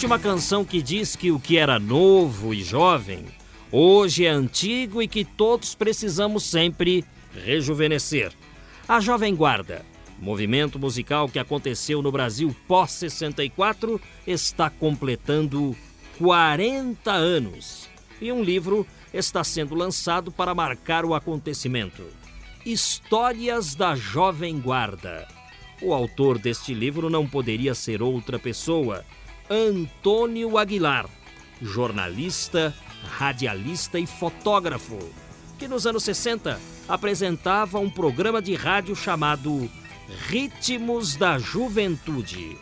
Existe uma canção que diz que o que era novo e jovem hoje é antigo e que todos precisamos sempre rejuvenescer. A Jovem Guarda, movimento musical que aconteceu no Brasil pós-64, está completando 40 anos. E um livro está sendo lançado para marcar o acontecimento. Histórias da Jovem Guarda. O autor deste livro não poderia ser outra pessoa, Antônio Aguilar, jornalista, radialista e fotógrafo, que nos anos 60 apresentava um programa de rádio chamado Ritmos da Juventude.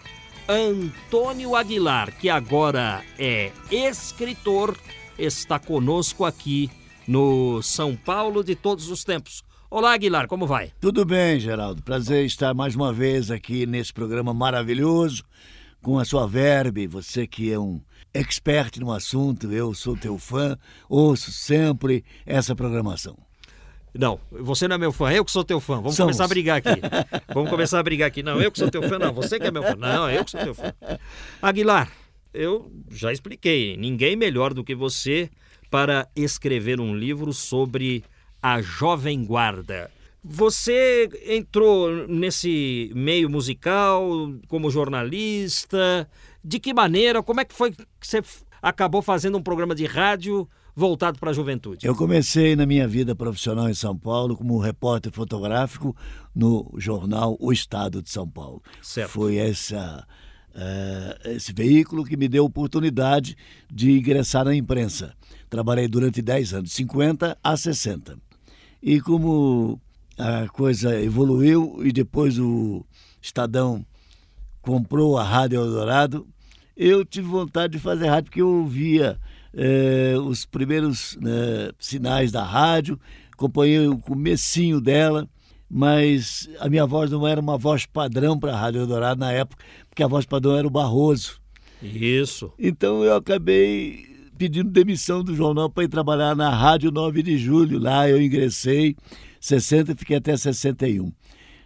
Antônio Aguilar, que agora é escritor, está conosco aqui no São Paulo de todos os tempos. Olá, Aguilar, como vai? Tudo bem, Geraldo. Prazer estar mais uma vez aqui nesse programa maravilhoso com a sua verbe. Você que é um expert no assunto, eu sou teu fã, ouço sempre essa programação. Não, você não é meu fã, eu que sou teu fã. Vamos Somos. começar a brigar aqui. Vamos começar a brigar aqui. Não, eu que sou teu fã, não. Você que é meu fã. Não, eu que sou teu fã. Aguilar, eu já expliquei. Ninguém melhor do que você para escrever um livro sobre a Jovem Guarda. Você entrou nesse meio musical como jornalista? De que maneira? Como é que foi que você acabou fazendo um programa de rádio voltado para a juventude? Eu comecei na minha vida profissional em São Paulo como repórter fotográfico no jornal O Estado de São Paulo. Certo. Foi essa, uh, esse veículo que me deu a oportunidade de ingressar na imprensa. Trabalhei durante 10 anos, 50 a 60. E como a coisa evoluiu e depois o Estadão comprou a Rádio Eldorado, eu tive vontade de fazer rádio porque eu via eh, os primeiros né, sinais da rádio, acompanhei o comecinho dela, mas a minha voz não era uma voz padrão para a Rádio Eldorado na época, porque a voz padrão era o Barroso. Isso. Então eu acabei pedindo demissão do jornal para ir trabalhar na Rádio 9 de Julho. Lá eu ingressei, 60 e fiquei até 61.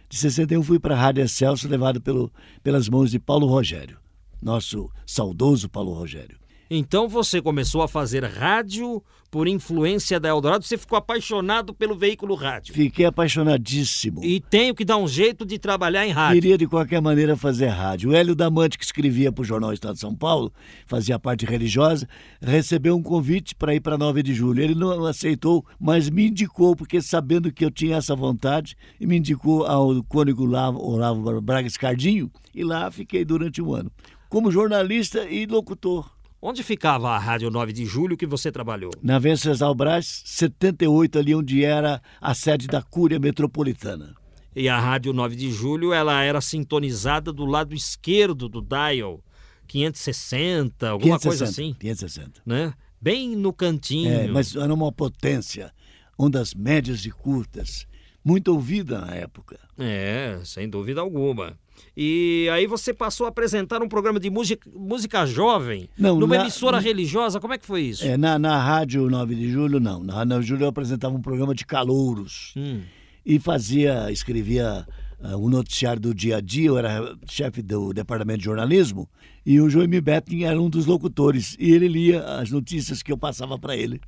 De 61 fui para a Rádio Excelso, levado pelo, pelas mãos de Paulo Rogério, nosso saudoso Paulo Rogério. Então você começou a fazer rádio por influência da Eldorado, você ficou apaixonado pelo veículo rádio. Fiquei apaixonadíssimo. E tenho que dar um jeito de trabalhar em rádio. Queria de qualquer maneira fazer rádio. O Hélio Damante, que escrevia para o Jornal Estado de São Paulo, fazia parte religiosa, recebeu um convite para ir para 9 de julho. Ele não aceitou, mas me indicou, porque sabendo que eu tinha essa vontade, e me indicou ao cônigo Olavo Braga Escardinho, e lá fiquei durante um ano, como jornalista e locutor. Onde ficava a Rádio 9 de Julho que você trabalhou? Na Venceslau Brás, 78, ali onde era a sede da Cúria Metropolitana. E a Rádio 9 de Julho, ela era sintonizada do lado esquerdo do dial, 560, alguma 560, coisa assim. 560. Né? Bem no cantinho. É, mas era uma potência, ondas médias e curtas, muito ouvida na época. É, sem dúvida alguma. E aí você passou a apresentar um programa de música, música jovem não, numa na, emissora religiosa. Como é que foi isso? É, na, na Rádio 9 de Julho, não. Na Rádio 9 de Julho eu apresentava um programa de calouros. Hum. E fazia, escrevia uh, o noticiário do dia a dia. Eu era chefe do departamento de jornalismo. E o Joemir Betting era um dos locutores. E ele lia as notícias que eu passava para ele.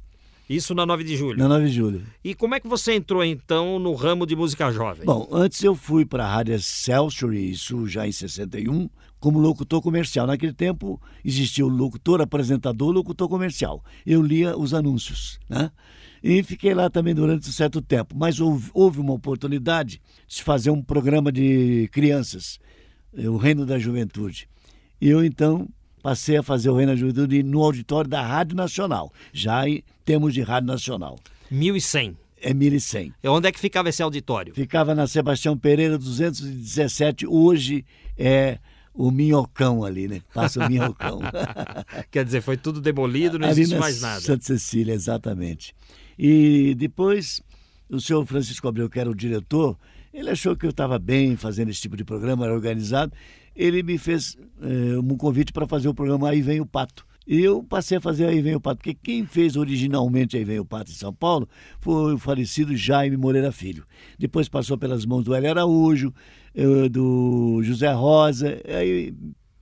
Isso na 9 de julho? Na 9 de julho. E como é que você entrou então no ramo de música jovem? Bom, antes eu fui para a Rádio Excelsior, isso já em 61, como locutor comercial. Naquele tempo existia o locutor, apresentador, locutor comercial. Eu lia os anúncios, né? E fiquei lá também durante um certo tempo. Mas houve, houve uma oportunidade de fazer um programa de crianças, o Reino da Juventude. E eu então passei a fazer o Reino da Juventude no auditório da Rádio Nacional, já em termos de Rádio Nacional. 1100. É 1100. E onde é que ficava esse auditório? Ficava na Sebastião Pereira 217, hoje é o Minhocão ali, né? Passa o Minhocão. Quer dizer, foi tudo demolido, não ali existe mais nada. Santa Cecília, exatamente. E depois, o senhor Francisco Abreu, que era o diretor, ele achou que eu estava bem fazendo esse tipo de programa, era organizado, ele me fez é, um convite para fazer o programa Aí Vem o Pato. E eu passei a fazer Aí Vem o Pato, porque quem fez originalmente Aí Vem o Pato em São Paulo foi o falecido Jaime Moreira Filho. Depois passou pelas mãos do Hélio Araújo, eh, do José Rosa, aí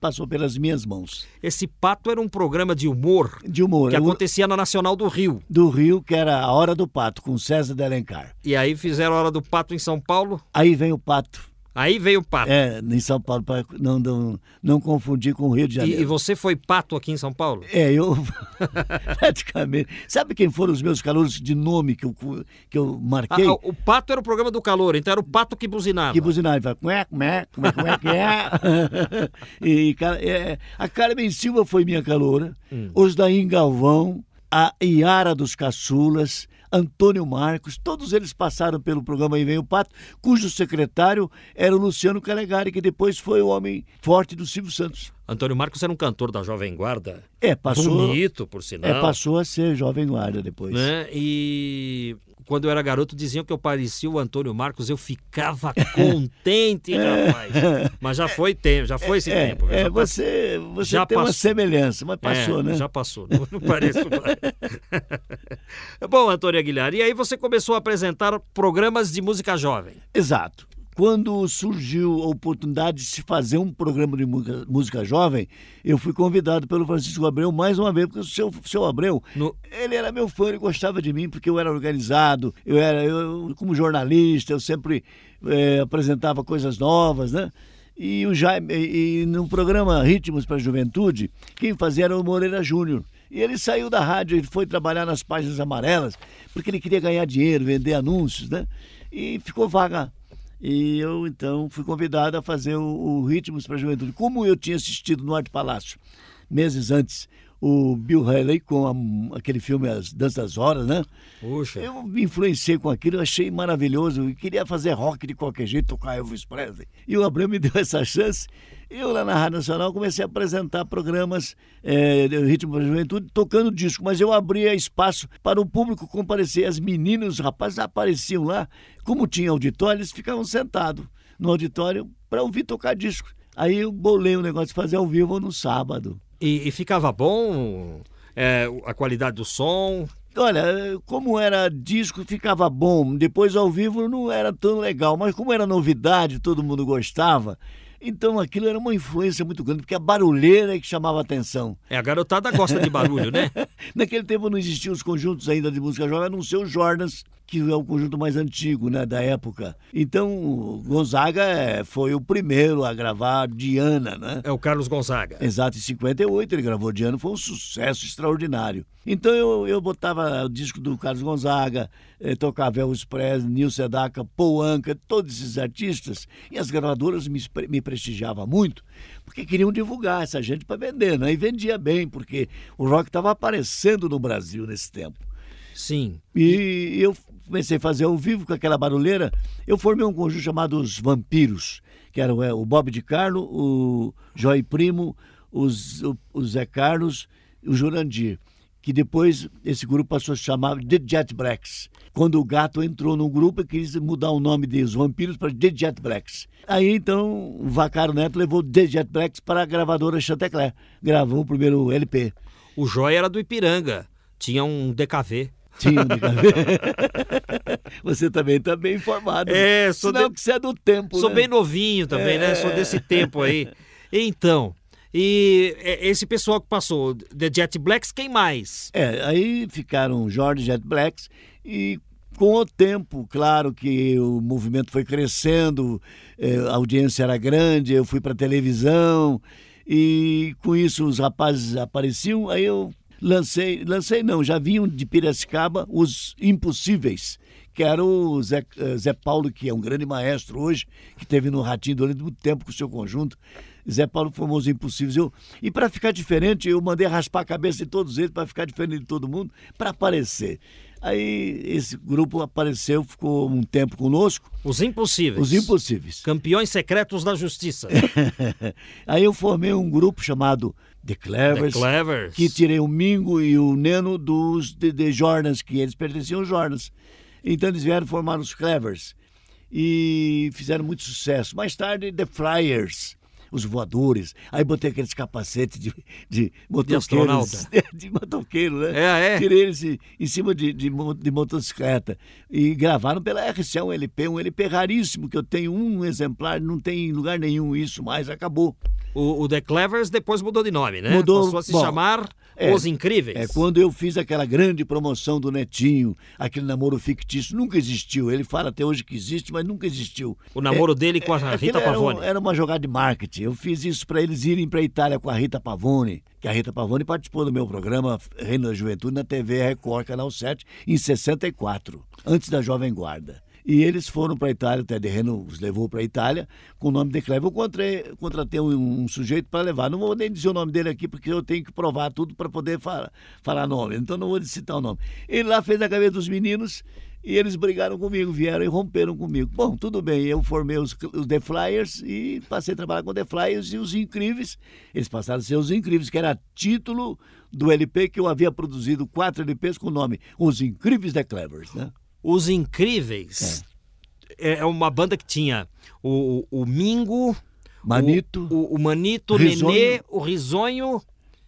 passou pelas minhas mãos. Esse Pato era um programa de humor. De humor. Que acontecia na Nacional do Rio. Do Rio, que era a Hora do Pato, com César de Alencar. E aí fizeram a Hora do Pato em São Paulo? Aí vem o Pato. Aí veio o pato. É, em São Paulo, para não, não, não confundir com o Rio de Janeiro. E, e, você foi pato aqui em São Paulo? É, eu praticamente. Sabe quem foram os meus calouros de nome que eu, que eu marquei? Ah, o pato era o programa do calor, então era o pato que buzinava. Que buzinava, como é, como é, como é, como é que é? e é, a Carmen Silva foi minha caloura, hum. os da Galvão, a Iara dos Caçulas, Antônio Marcos, todos eles passaram pelo programa Aí Vem o Pato, cujo secretário era o Luciano Calegari, que depois foi o homem forte do Silvio Santos. Antônio Marcos era um cantor da Jovem Guarda. É, passou. Bonito, por sinal. É, passou a ser Jovem Guarda depois. Né? E quando eu era garoto, diziam que eu parecia o Antônio Marcos, eu ficava contente, rapaz. Mas já foi tempo, já foi esse é, tempo. É, você você já tem passou. uma semelhança, mas passou, é, né? Já passou, não, não pareço mais. Bom, Antônio Aguilar, e aí você começou a apresentar programas de música jovem. Exato quando surgiu a oportunidade de se fazer um programa de música, música jovem, eu fui convidado pelo Francisco Abreu mais uma vez, porque o seu, seu Abreu, no... ele era meu fã, ele gostava de mim, porque eu era organizado, eu era, eu, como jornalista, eu sempre é, apresentava coisas novas, né? E, o Jaime, e, e no programa Ritmos para a Juventude, quem fazia era o Moreira Júnior. E ele saiu da rádio, ele foi trabalhar nas páginas amarelas, porque ele queria ganhar dinheiro, vender anúncios, né? E ficou vaga e eu, então, fui convidado a fazer o, o Ritmos para a Juventude. Como eu tinha assistido no Arte Palácio meses antes o Bill Haley com a, aquele filme As Danças Horas, né? Puxa. Eu me influenciei com aquilo, achei maravilhoso. Eu queria fazer rock de qualquer jeito, tocar Elvis Presley. E o Abreu me deu essa chance. Eu, lá na Rádio Nacional, comecei a apresentar programas é, de ritmo da juventude, tocando disco, mas eu abria espaço para o público comparecer. As meninas, os rapazes apareciam lá, como tinha auditório, eles ficavam sentados no auditório para ouvir tocar disco. Aí eu bolei o negócio de fazer ao vivo no sábado. E, e ficava bom é, a qualidade do som? Olha, como era disco, ficava bom. Depois ao vivo não era tão legal, mas como era novidade, todo mundo gostava. Então aquilo era uma influência muito grande, porque a barulheira é que chamava a atenção. É, a garotada gosta de barulho, né? Naquele tempo não existiam os conjuntos ainda de música jovem, a não ser o Jordans, que é o conjunto mais antigo né, da época. Então, Gonzaga é, foi o primeiro a gravar Diana, né? É o Carlos Gonzaga. Exato, em 58 ele gravou Diana, foi um sucesso extraordinário. Então eu, eu botava o disco do Carlos Gonzaga, eh, tocava Elvis Presley, Nil Sedaka, Paul Anka, todos esses artistas, e as gravadoras me, me prestigiavam muito, porque queriam divulgar essa gente para vender, né? E vendia bem, porque o rock estava aparecendo no Brasil nesse tempo. Sim. E eu comecei a fazer ao vivo com aquela barulheira. Eu formei um conjunto chamado Os Vampiros, que eram é, o Bob de Carlo, o Joy Primo, os, o, o Zé Carlos e o Jurandir que depois esse grupo passou a se chamar The Jet Blacks. Quando o gato entrou no grupo e quis mudar o nome dos vampiros para The Jet Blacks. Aí então o Vacaro Neto levou The Jet Blacks para a gravadora Chantecler. Gravou o primeiro LP. O Joy era do Ipiranga, tinha um DKV. Tinha um DKV. você também está bem informado. É, sou Senão de... que você é do tempo. Sou né? bem novinho também, é... né? Sou desse tempo aí. Então, e é, esse pessoal que passou, The Jet Blacks, quem mais? É, aí ficaram George Jet Blacks e com o tempo, claro que o movimento foi crescendo, é, a audiência era grande, eu fui para televisão e com isso os rapazes apareciam, aí eu lancei, lancei não, já vinham de Piracicaba os Impossíveis, que era o Zé, eh, Zé Paulo, que é um grande maestro hoje, que teve no Ratinho durante muito tempo com o seu conjunto. Zé Paulo Famoso Impossíveis. Eu, e para ficar diferente, eu mandei raspar a cabeça de todos eles para ficar diferente de todo mundo, para aparecer. Aí esse grupo apareceu, ficou um tempo conosco. Os Impossíveis. Os Impossíveis. Campeões secretos da justiça. Aí eu formei um grupo chamado The Clevers, The Clevers. que tirei o Mingo e o Neno dos The, The Jordans, que eles pertenciam aos Jordans. Então eles vieram formar os Clevers e fizeram muito sucesso. Mais tarde, The Flyers os voadores. Aí botei aqueles capacetes de, de motoqueiros. De, de motoqueiro, né? É, é. Tirei eles em cima de, de, de motocicleta. E gravaram pela RCA um LP, um LP raríssimo, que eu tenho um exemplar, não tem em lugar nenhum isso mais, acabou. O, o The Clevers depois mudou de nome, né? Mudou, Passou a se bom, chamar é, Os Incríveis. É quando eu fiz aquela grande promoção do Netinho, aquele namoro fictício, nunca existiu. Ele fala até hoje que existe, mas nunca existiu. O namoro é, dele com a é, Rita era Pavone. Um, era uma jogada de marketing. Eu fiz isso para eles irem para Itália com a Rita Pavone, que a Rita Pavone participou do meu programa Reino da Juventude na TV Record, Canal 7, em 64, antes da Jovem Guarda. E eles foram para a Itália, o Ted Reno os levou para a Itália com o nome de Cleber. Eu contratei, contratei um, um sujeito para levar. Não vou nem dizer o nome dele aqui, porque eu tenho que provar tudo para poder falar, falar nome. Então não vou citar o nome. Ele lá fez a cabeça dos meninos e eles brigaram comigo, vieram e romperam comigo. Bom, tudo bem, eu formei os, os The Flyers e passei a trabalhar com The Flyers e os Incríveis. Eles passaram a ser os Incríveis, que era título do LP que eu havia produzido quatro LPs com o nome Os Incríveis The Clevers, né? Os Incríveis. É, é uma banda que tinha o, o Mingo, Manito, o, o, o Manito, o. Nenê, o Risonho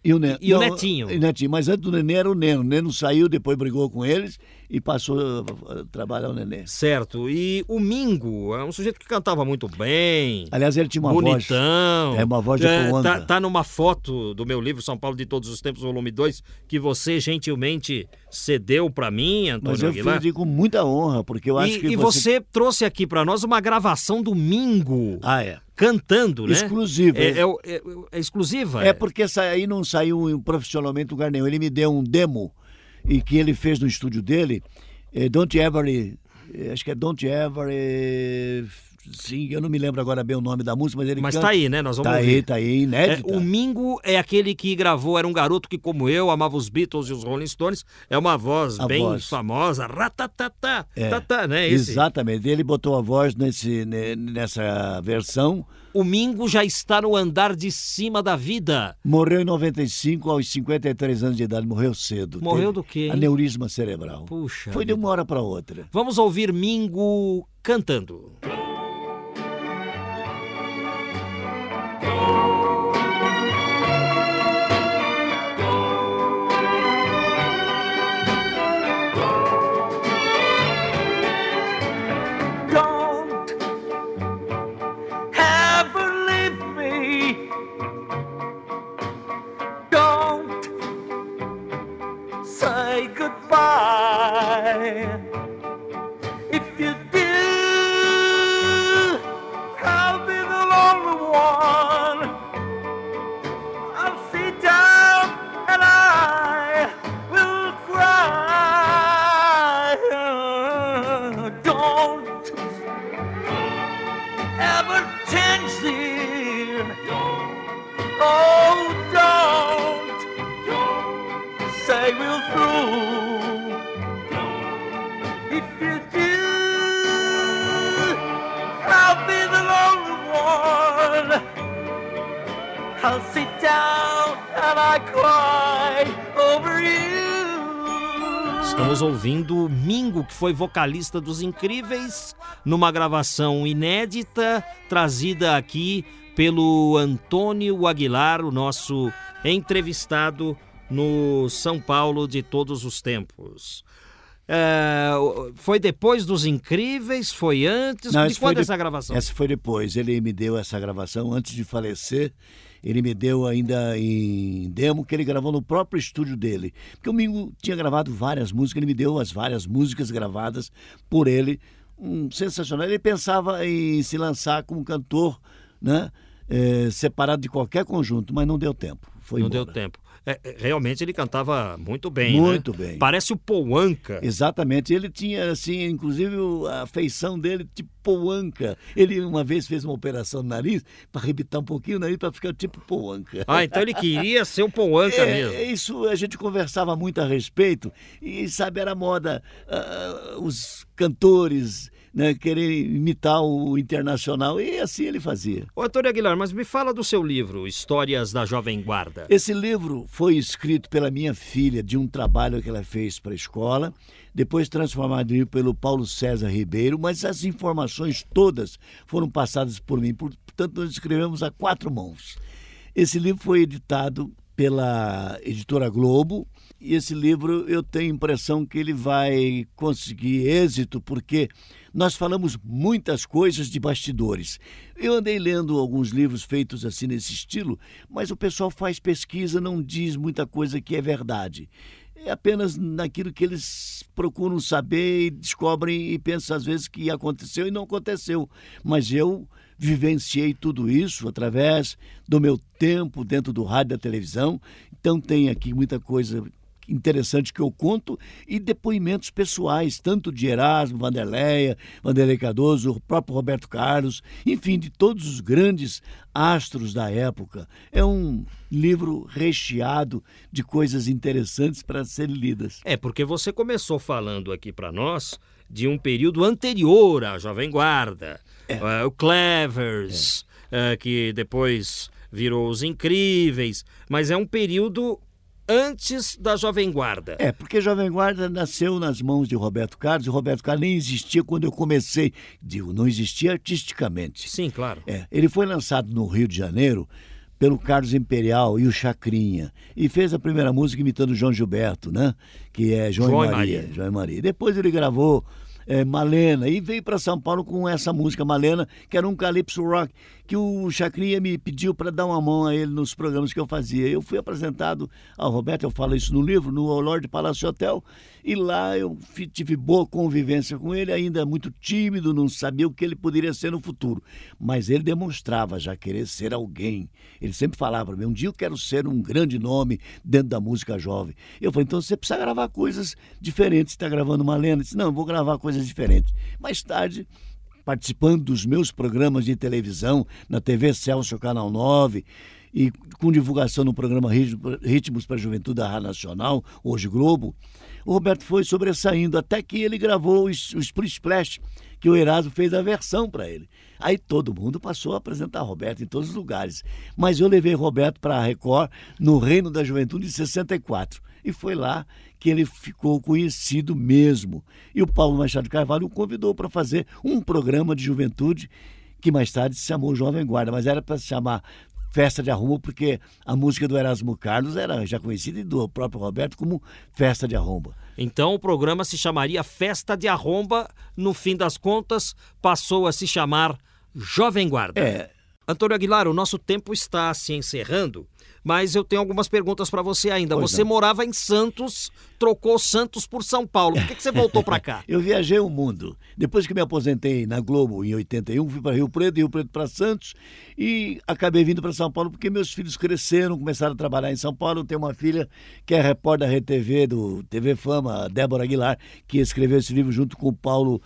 e o, ne... e o Netinho. e Netinho. Mas antes do Nenê era o Neno. O Neno saiu, depois brigou com eles e passou a trabalhar o Nenê. Certo. E o Mingo é um sujeito que cantava muito bem. Aliás, ele tinha uma bonitão. voz. É uma voz de é, tá, tá numa foto do meu livro São Paulo de Todos os Tempos, volume 2, que você gentilmente cedeu para mim, Antônio Mas eu Aguilar. fiz com muita honra, porque eu acho e, que e você trouxe aqui para nós uma gravação do Mingo Ah, é. Cantando, né? Exclusiva. É, é, é- é exclusiva? É porque aí não saiu profissionalmente em lugar nenhum. Ele me deu um demo e que ele fez no estúdio dele. eh, Don't Ever. Acho que é Don't Ever. Sim, eu não me lembro agora bem o nome da música, mas ele Mas canta. tá aí, né? Nós vamos Tá ouvir. aí, tá aí, É, inédita. o Mingo é aquele que gravou, era um garoto que, como eu, amava os Beatles e os Rolling Stones. É uma voz A bem voz. famosa. Ratatatá, É, tatá, né? Esse. Exatamente. Ele botou a voz nesse, ne- nessa versão. O Mingo já está no andar de cima da vida. Morreu em 95, aos 53 anos de idade. Morreu cedo. Morreu Teve do quê, hein? Aneurisma cerebral. Puxa. Foi de uma hora para outra. Vamos ouvir Mingo cantando. I'll sit down and I cry over you. Estamos ouvindo Mingo, que foi vocalista dos Incríveis, numa gravação inédita, trazida aqui pelo Antônio Aguilar, o nosso entrevistado no São Paulo de todos os tempos. É, foi depois dos Incríveis? Foi antes? Não, de quando de- essa gravação? Essa foi depois. Ele me deu essa gravação antes de falecer. Ele me deu ainda em demo que ele gravou no próprio estúdio dele. Porque o Mingo tinha gravado várias músicas, ele me deu as várias músicas gravadas por ele. Um, sensacional. Ele pensava em se lançar como cantor, né? eh, separado de qualquer conjunto, mas não deu tempo. Foi Não embora. deu tempo. É, é, realmente ele cantava muito bem. né? Muito bem. Parece o Paul Anka. Exatamente. Ele tinha, assim, inclusive a feição dele tipo poanca. Ele uma vez fez uma operação no nariz para arrebitar um pouquinho o nariz para ficar tipo poanca. Ah, então ele queria ser o Paul Anka É, mesmo. isso a gente conversava muito a respeito e sabe era moda ah, os cantores né, querer imitar o internacional e assim ele fazia. Ô, Antônio Aguilar, mas me fala do seu livro, Histórias da Jovem Guarda. Esse livro foi escrito pela minha filha de um trabalho que ela fez para a escola, depois transformado em pelo Paulo César Ribeiro, mas as informações todas foram passadas por mim, portanto nós escrevemos a quatro mãos. Esse livro foi editado pela editora Globo e esse livro eu tenho a impressão que ele vai conseguir êxito porque nós falamos muitas coisas de bastidores. Eu andei lendo alguns livros feitos assim nesse estilo, mas o pessoal faz pesquisa, não diz muita coisa que é verdade. É apenas naquilo que eles procuram saber e descobrem e pensam às vezes que aconteceu e não aconteceu. Mas eu vivenciei tudo isso através do meu tempo dentro do rádio e da televisão. Então tem aqui muita coisa interessante que eu conto e depoimentos pessoais, tanto de Erasmo, Vanderleia, Vanderlei Cardoso, o próprio Roberto Carlos, enfim, de todos os grandes astros da época. É um livro recheado de coisas interessantes para serem lidas. É, porque você começou falando aqui para nós de um período anterior à Jovem Guarda, é. uh, o Clevers, é. uh, que depois virou os Incríveis, mas é um período antes da Jovem Guarda. É, porque a Jovem Guarda nasceu nas mãos de Roberto Carlos e Roberto Carlos nem existia quando eu comecei. Digo, não existia artisticamente. Sim, claro. É, ele foi lançado no Rio de Janeiro pelo Carlos Imperial e o Chacrinha. E fez a primeira música imitando o João Gilberto, né? Que é João, João e Maria. Maria. João e Maria. Depois ele gravou é, Malena e veio para São Paulo com essa música Malena, que era um calypso rock que o Chacrinha me pediu para dar uma mão a ele nos programas que eu fazia. Eu fui apresentado ao Roberto, eu falo isso no livro, no Lorde Palácio Hotel, e lá eu tive boa convivência com ele, ainda muito tímido, não sabia o que ele poderia ser no futuro. Mas ele demonstrava já querer ser alguém. Ele sempre falava para mim: um dia eu quero ser um grande nome dentro da música jovem. Eu falei: então você precisa gravar coisas diferentes. Está gravando uma lenda? disse: não, eu vou gravar coisas diferentes. Mais tarde, participando dos meus programas de televisão na TV Celso Canal 9 e com divulgação no programa Ritmos para a Juventude da Rádio Nacional, hoje Globo, o Roberto foi sobressaindo até que ele gravou o Split Splash, que o Erasmo fez a versão para ele. Aí todo mundo passou a apresentar Roberto em todos os lugares. Mas eu levei Roberto para a Record no Reino da Juventude em 64. E foi lá que ele ficou conhecido mesmo. E o Paulo Machado Carvalho o convidou para fazer um programa de juventude que mais tarde se chamou Jovem Guarda, mas era para se chamar Festa de Arromba, porque a música do Erasmo Carlos era já conhecida e do próprio Roberto como Festa de Arromba. Então o programa se chamaria Festa de Arromba, no fim das contas passou a se chamar Jovem Guarda. É. Antônio Aguilar, o nosso tempo está se encerrando mas eu tenho algumas perguntas para você ainda. Pois você não. morava em Santos, trocou Santos por São Paulo. Por que, que você voltou para cá? eu viajei o mundo. Depois que me aposentei na Globo em 81, fui para Rio Preto, Rio Preto para Santos e acabei vindo para São Paulo porque meus filhos cresceram, começaram a trabalhar em São Paulo. Eu tenho uma filha que é repórter da RTV, do TV Fama, Débora Aguilar, que escreveu esse livro junto com o Paulo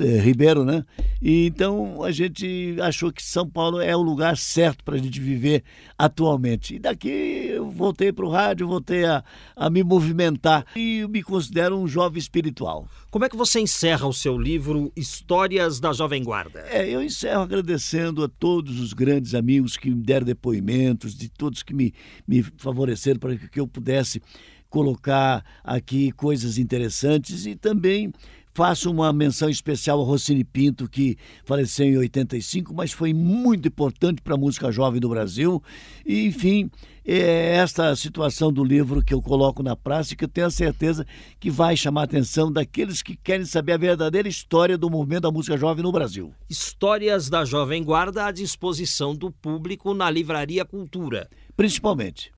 é, Ribeiro, né? E então a gente achou que São Paulo é o lugar certo para a gente viver atualmente. E daqui eu voltei para o rádio, voltei a, a me movimentar e me considero um jovem espiritual. Como é que você encerra o seu livro Histórias da Jovem Guarda? É, eu encerro agradecendo a todos os grandes amigos que me deram depoimentos, de todos que me, me favoreceram para que eu pudesse colocar aqui coisas interessantes e também Faço uma menção especial ao Rossini Pinto, que faleceu em 85, mas foi muito importante para a música jovem do Brasil. E, enfim, é esta situação do livro que eu coloco na praça e que eu tenho a certeza que vai chamar a atenção daqueles que querem saber a verdadeira história do movimento da música jovem no Brasil. Histórias da Jovem Guarda à disposição do público na Livraria Cultura. Principalmente.